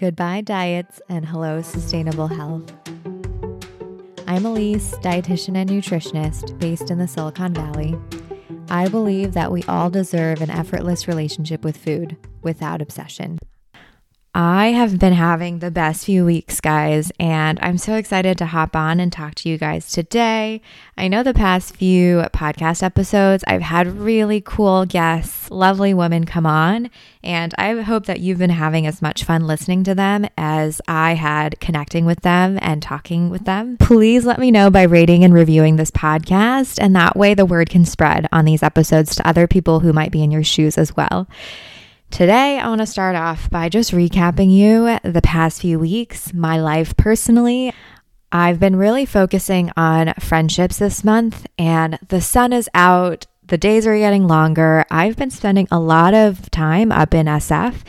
Goodbye, diets, and hello, sustainable health. I'm Elise, dietitian and nutritionist based in the Silicon Valley. I believe that we all deserve an effortless relationship with food without obsession. I have been having the best few weeks, guys, and I'm so excited to hop on and talk to you guys today. I know the past few podcast episodes, I've had really cool guests, lovely women come on, and I hope that you've been having as much fun listening to them as I had connecting with them and talking with them. Please let me know by rating and reviewing this podcast, and that way the word can spread on these episodes to other people who might be in your shoes as well. Today, I want to start off by just recapping you the past few weeks, my life personally. I've been really focusing on friendships this month, and the sun is out. The days are getting longer. I've been spending a lot of time up in SF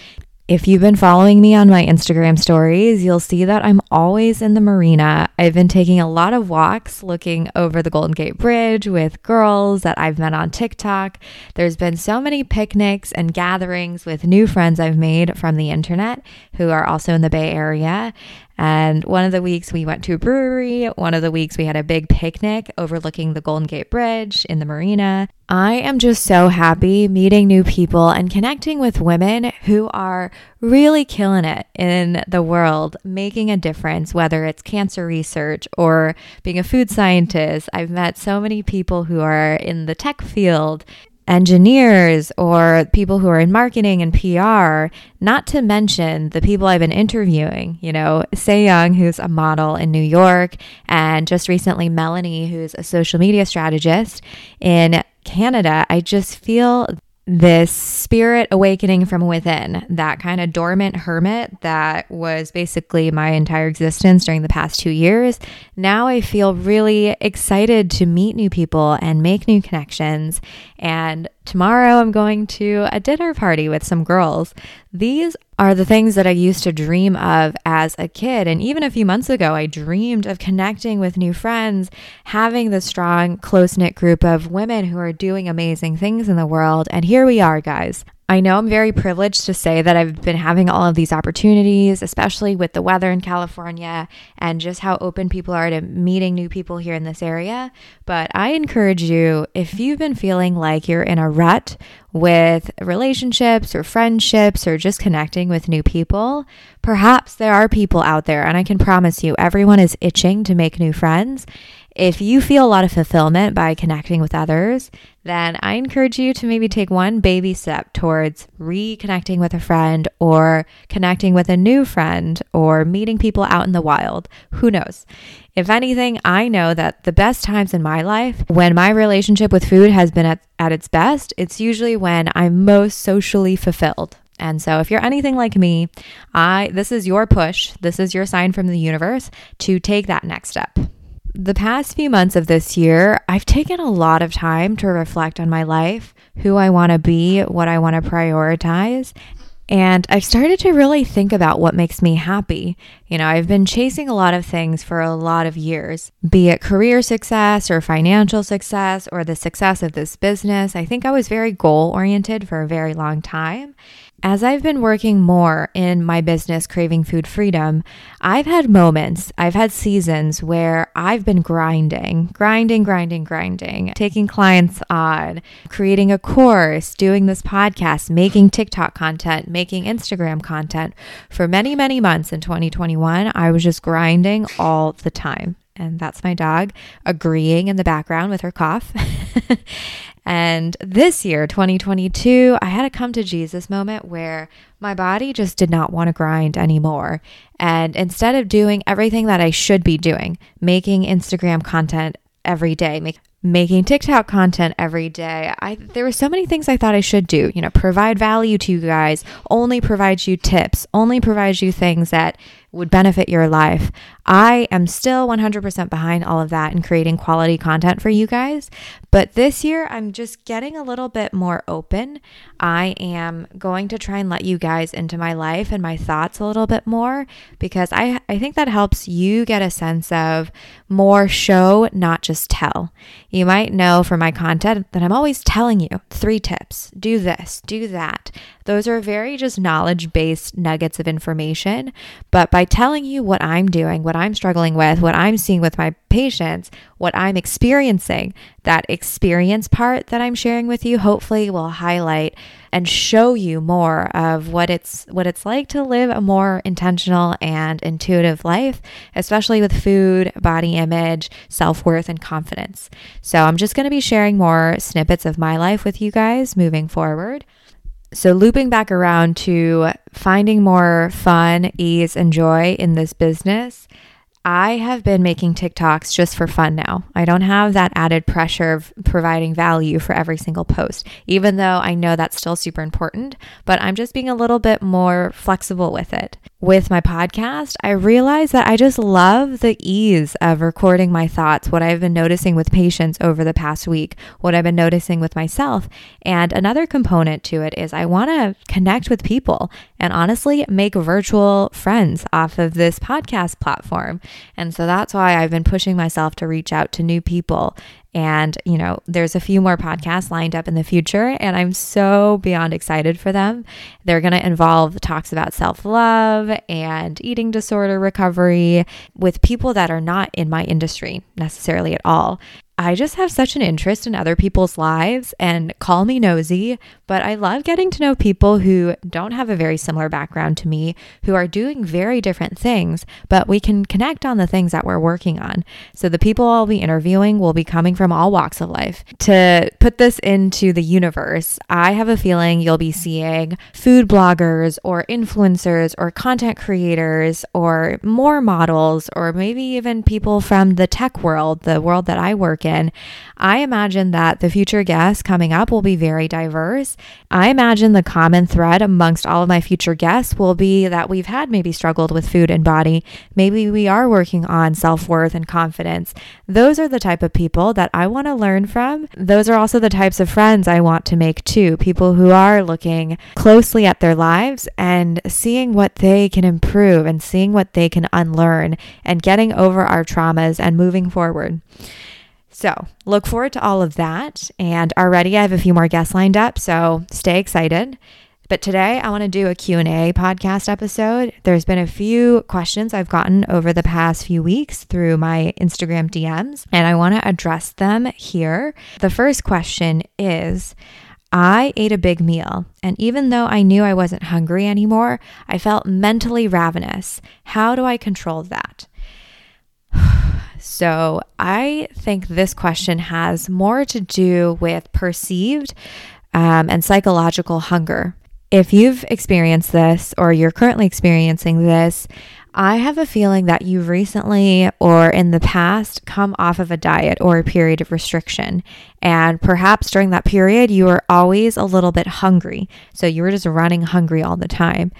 if you've been following me on my Instagram stories, you'll see that I'm always in the marina. I've been taking a lot of walks looking over the Golden Gate Bridge with girls that I've met on TikTok. There's been so many picnics and gatherings with new friends I've made from the internet who are also in the Bay Area. And one of the weeks we went to a brewery. One of the weeks we had a big picnic overlooking the Golden Gate Bridge in the marina. I am just so happy meeting new people and connecting with women who are really killing it in the world, making a difference, whether it's cancer research or being a food scientist. I've met so many people who are in the tech field engineers or people who are in marketing and PR, not to mention the people I've been interviewing, you know, Say Young, who's a model in New York, and just recently Melanie, who's a social media strategist in Canada. I just feel this spirit awakening from within, that kind of dormant hermit that was basically my entire existence during the past two years. Now I feel really excited to meet new people and make new connections. And tomorrow I'm going to a dinner party with some girls. These are the things that I used to dream of as a kid. And even a few months ago, I dreamed of connecting with new friends, having the strong, close knit group of women who are doing amazing things in the world. And here we are, guys. I know I'm very privileged to say that I've been having all of these opportunities, especially with the weather in California and just how open people are to meeting new people here in this area. But I encourage you, if you've been feeling like you're in a rut with relationships or friendships or just connecting with new people, perhaps there are people out there, and I can promise you, everyone is itching to make new friends. If you feel a lot of fulfillment by connecting with others, then I encourage you to maybe take one baby step towards reconnecting with a friend or connecting with a new friend or meeting people out in the wild. Who knows? If anything, I know that the best times in my life, when my relationship with food has been at, at its best, it's usually when I'm most socially fulfilled. And so if you're anything like me, I this is your push, this is your sign from the universe to take that next step. The past few months of this year, I've taken a lot of time to reflect on my life, who I want to be, what I want to prioritize. And I've started to really think about what makes me happy. You know, I've been chasing a lot of things for a lot of years, be it career success or financial success or the success of this business. I think I was very goal oriented for a very long time. As I've been working more in my business, Craving Food Freedom, I've had moments, I've had seasons where I've been grinding, grinding, grinding, grinding, taking clients on, creating a course, doing this podcast, making TikTok content, making Instagram content. For many, many months in 2021, I was just grinding all the time. And that's my dog agreeing in the background with her cough. And this year, 2022, I had a come to Jesus moment where my body just did not want to grind anymore. And instead of doing everything that I should be doing, making Instagram content every day, make, making TikTok content every day, I there were so many things I thought I should do. You know, provide value to you guys, only provide you tips, only provide you things that would benefit your life. I am still 100% behind all of that and creating quality content for you guys. But this year, I'm just getting a little bit more open. I am going to try and let you guys into my life and my thoughts a little bit more because I, I think that helps you get a sense of more show, not just tell. You might know from my content that I'm always telling you three tips do this, do that. Those are very just knowledge based nuggets of information. But by telling you what I'm doing, what I'm struggling with, what I'm seeing with my patients, what I'm experiencing, that experience part that I'm sharing with you hopefully will highlight and show you more of what it's what it's like to live a more intentional and intuitive life, especially with food, body image, self-worth and confidence. So I'm just going to be sharing more snippets of my life with you guys moving forward. So, looping back around to finding more fun, ease, and joy in this business, I have been making TikToks just for fun now. I don't have that added pressure of providing value for every single post, even though I know that's still super important, but I'm just being a little bit more flexible with it. With my podcast, I realize that I just love the ease of recording my thoughts, what I've been noticing with patients over the past week, what I've been noticing with myself. And another component to it is I want to connect with people and honestly make virtual friends off of this podcast platform. And so that's why I've been pushing myself to reach out to new people. And, you know, there's a few more podcasts lined up in the future, and I'm so beyond excited for them. They're going to involve talks about self love and eating disorder recovery with people that are not in my industry necessarily at all. I just have such an interest in other people's lives and call me nosy, but I love getting to know people who don't have a very similar background to me, who are doing very different things, but we can connect on the things that we're working on. So the people I'll be interviewing will be coming from all walks of life. To put this into the universe, I have a feeling you'll be seeing food bloggers or influencers or content creators or more models or maybe even people from the tech world, the world that I work in. I imagine that the future guests coming up will be very diverse I imagine the common thread amongst all of my future guests will be that we've had maybe struggled with food and body. Maybe we are working on self worth and confidence. Those are the type of people that I want to learn from. Those are also the types of friends I want to make too. People who are looking closely at their lives and seeing what they can improve and seeing what they can unlearn and getting over our traumas and moving forward. So look forward to all of that. And already I have a few more guests lined up, so stay excited. But today I want to do a Q&A podcast episode. There's been a few questions I've gotten over the past few weeks through my Instagram DMs, and I want to address them here. The first question is I ate a big meal, and even though I knew I wasn't hungry anymore, I felt mentally ravenous. How do I control that? So I think this question has more to do with perceived um, and psychological hunger. If you've experienced this or you're currently experiencing this, I have a feeling that you've recently or in the past come off of a diet or a period of restriction. And perhaps during that period, you were always a little bit hungry. So you were just running hungry all the time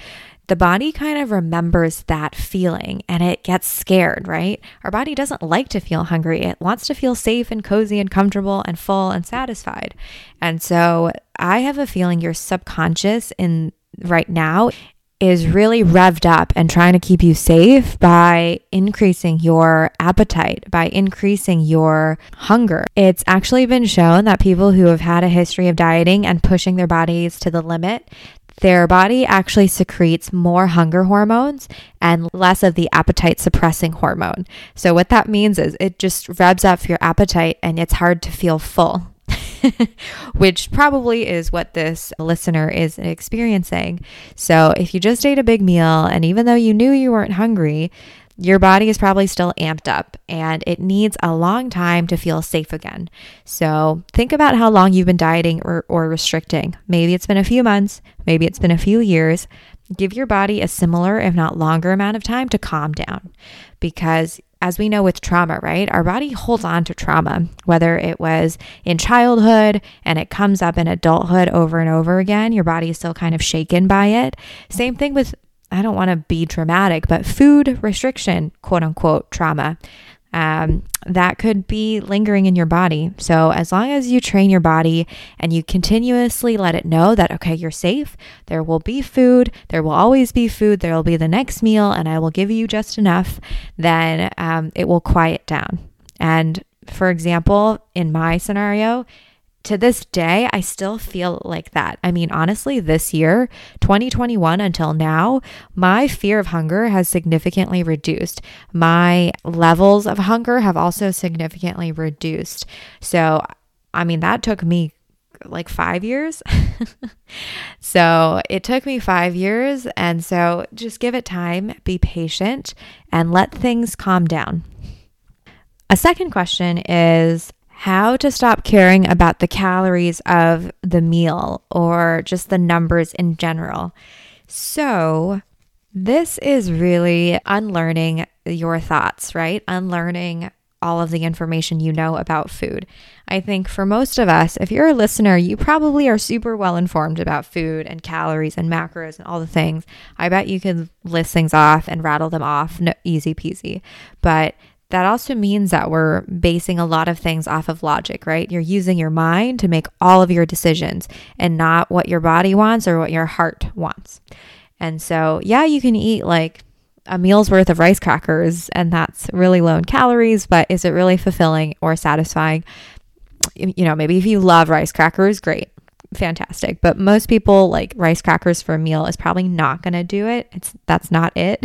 the body kind of remembers that feeling and it gets scared, right? Our body doesn't like to feel hungry. It wants to feel safe and cozy and comfortable and full and satisfied. And so I have a feeling your subconscious in right now is really revved up and trying to keep you safe by increasing your appetite, by increasing your hunger. It's actually been shown that people who have had a history of dieting and pushing their bodies to the limit, their body actually secretes more hunger hormones and less of the appetite suppressing hormone. So, what that means is it just revs up your appetite and it's hard to feel full. which probably is what this listener is experiencing. So, if you just ate a big meal and even though you knew you weren't hungry, your body is probably still amped up and it needs a long time to feel safe again. So think about how long you've been dieting or, or restricting. Maybe it's been a few months, maybe it's been a few years. Give your body a similar, if not longer, amount of time to calm down because as we know with trauma, right? Our body holds on to trauma, whether it was in childhood and it comes up in adulthood over and over again. Your body is still kind of shaken by it. Same thing with I don't want to be dramatic, but food restriction, quote unquote, trauma. Um, that could be lingering in your body. So, as long as you train your body and you continuously let it know that, okay, you're safe, there will be food, there will always be food, there will be the next meal, and I will give you just enough, then um, it will quiet down. And for example, in my scenario, to this day, I still feel like that. I mean, honestly, this year, 2021 until now, my fear of hunger has significantly reduced. My levels of hunger have also significantly reduced. So, I mean, that took me like five years. so it took me five years. And so just give it time, be patient, and let things calm down. A second question is how to stop caring about the calories of the meal or just the numbers in general. So, this is really unlearning your thoughts, right? Unlearning all of the information you know about food. I think for most of us, if you're a listener, you probably are super well informed about food and calories and macros and all the things. I bet you could list things off and rattle them off, no, easy peasy. But that also means that we're basing a lot of things off of logic, right? You're using your mind to make all of your decisions and not what your body wants or what your heart wants. And so, yeah, you can eat like a meal's worth of rice crackers and that's really low in calories, but is it really fulfilling or satisfying? You know, maybe if you love rice crackers, great, fantastic. But most people like rice crackers for a meal is probably not going to do it. It's that's not it.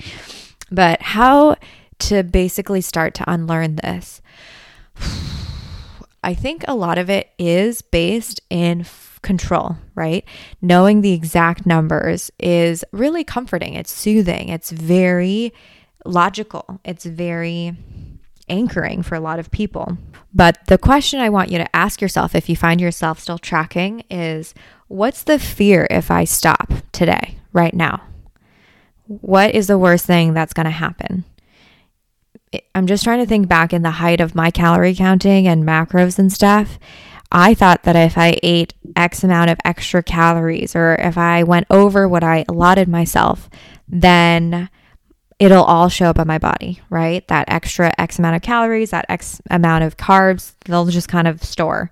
but how to basically start to unlearn this. I think a lot of it is based in f- control, right? Knowing the exact numbers is really comforting. It's soothing. It's very logical. It's very anchoring for a lot of people. But the question I want you to ask yourself if you find yourself still tracking is what's the fear if I stop today, right now? What is the worst thing that's going to happen? I'm just trying to think back in the height of my calorie counting and macros and stuff. I thought that if I ate X amount of extra calories or if I went over what I allotted myself, then it'll all show up on my body, right? That extra X amount of calories, that X amount of carbs, they'll just kind of store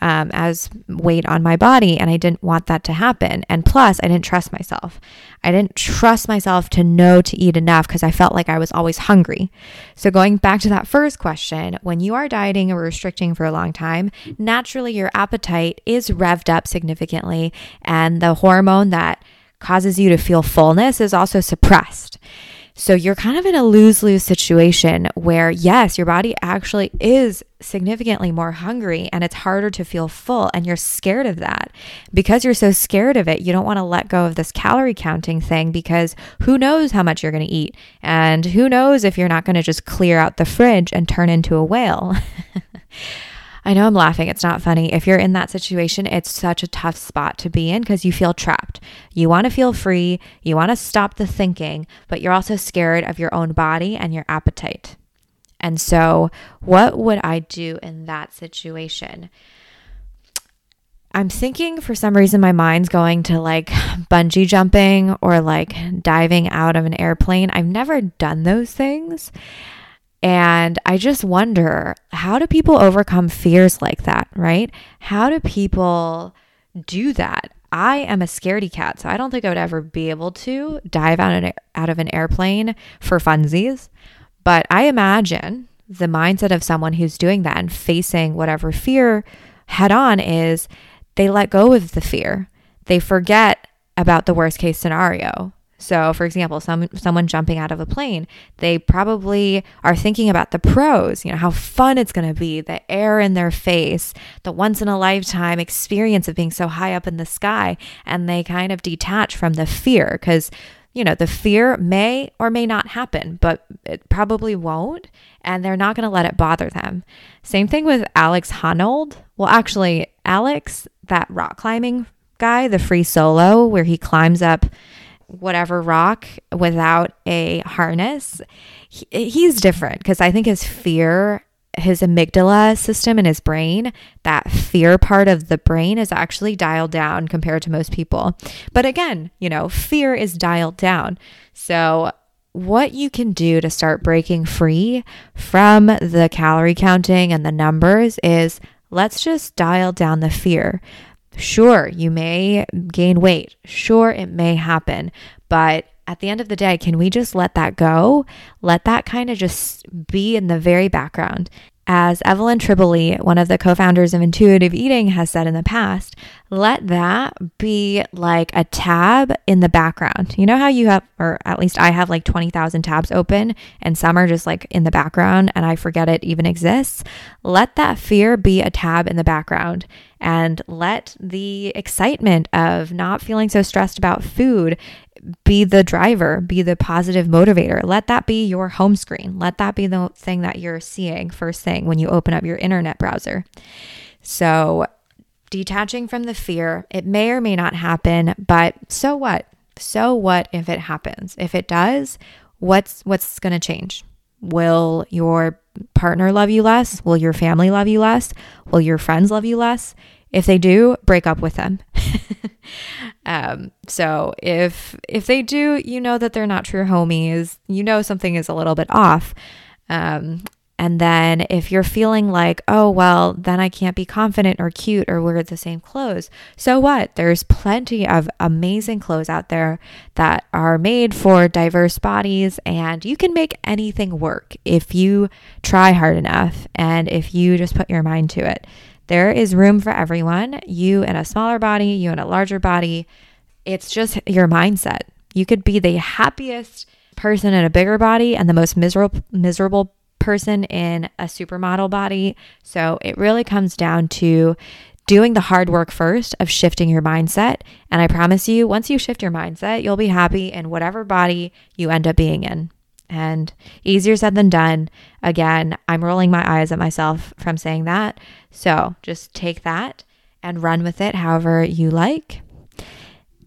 um, as weight on my body. And I didn't want that to happen. And plus, I didn't trust myself. I didn't trust myself to know to eat enough because I felt like I was always hungry. So, going back to that first question, when you are dieting or restricting for a long time, naturally your appetite is revved up significantly. And the hormone that causes you to feel fullness is also suppressed. So you're kind of in a lose lose situation where, yes, your body actually is significantly more hungry and it's harder to feel full. And you're scared of that. Because you're so scared of it, you don't want to let go of this calorie counting thing because who knows how much you're going to eat? And who knows if you're not going to just clear out the fridge and turn into a whale? I know I'm laughing. It's not funny. If you're in that situation, it's such a tough spot to be in because you feel trapped. You want to feel free. You want to stop the thinking, but you're also scared of your own body and your appetite. And so, what would I do in that situation? I'm thinking for some reason my mind's going to like bungee jumping or like diving out of an airplane. I've never done those things. And I just wonder how do people overcome fears like that, right? How do people do that? I am a scaredy cat, so I don't think I would ever be able to dive out, an, out of an airplane for funsies. But I imagine the mindset of someone who's doing that and facing whatever fear head on is they let go of the fear. They forget about the worst case scenario. So, for example, some someone jumping out of a plane, they probably are thinking about the pros, you know, how fun it's going to be, the air in their face, the once in a lifetime experience of being so high up in the sky, and they kind of detach from the fear cuz you know, the fear may or may not happen, but it probably won't, and they're not going to let it bother them. Same thing with Alex Honnold. Well, actually, Alex, that rock climbing guy, the free solo where he climbs up whatever rock without a harness, he, he's different because I think his fear his amygdala system in his brain, that fear part of the brain is actually dialed down compared to most people. But again, you know, fear is dialed down. So, what you can do to start breaking free from the calorie counting and the numbers is let's just dial down the fear. Sure, you may gain weight. Sure, it may happen. But at the end of the day, can we just let that go? Let that kind of just be in the very background. As Evelyn Tribole, one of the co founders of Intuitive Eating, has said in the past, let that be like a tab in the background. You know how you have, or at least I have like 20,000 tabs open and some are just like in the background and I forget it even exists? Let that fear be a tab in the background and let the excitement of not feeling so stressed about food be the driver, be the positive motivator. Let that be your home screen. Let that be the thing that you're seeing first thing when you open up your internet browser. So, detaching from the fear, it may or may not happen, but so what? So what if it happens? If it does, what's what's going to change? Will your partner love you less? Will your family love you less? Will your friends love you less? If they do, break up with them. um, so if if they do, you know that they're not true homies. You know something is a little bit off. Um, and then if you're feeling like, oh, well, then I can't be confident or cute or wear the same clothes, so what? There's plenty of amazing clothes out there that are made for diverse bodies, and you can make anything work if you try hard enough and if you just put your mind to it. There is room for everyone, you in a smaller body, you in a larger body. It's just your mindset. You could be the happiest person in a bigger body and the most miserable miserable person in a supermodel body. So it really comes down to doing the hard work first of shifting your mindset. And I promise you, once you shift your mindset, you'll be happy in whatever body you end up being in and easier said than done. Again, I'm rolling my eyes at myself from saying that. So just take that and run with it however you like.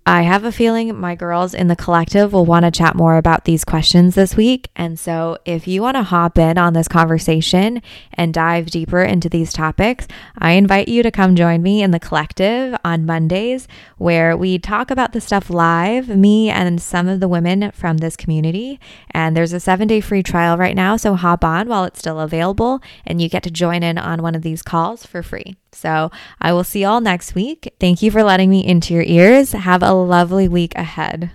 I have a feeling my girls in the collective will want to chat more about these questions this week. And so, if you want to hop in on this conversation and dive deeper into these topics, I invite you to come join me in the collective on Mondays, where we talk about the stuff live, me and some of the women from this community. And there's a seven day free trial right now. So, hop on while it's still available, and you get to join in on one of these calls for free. So I will see y'all next week. Thank you for letting me into your ears. Have a lovely week ahead.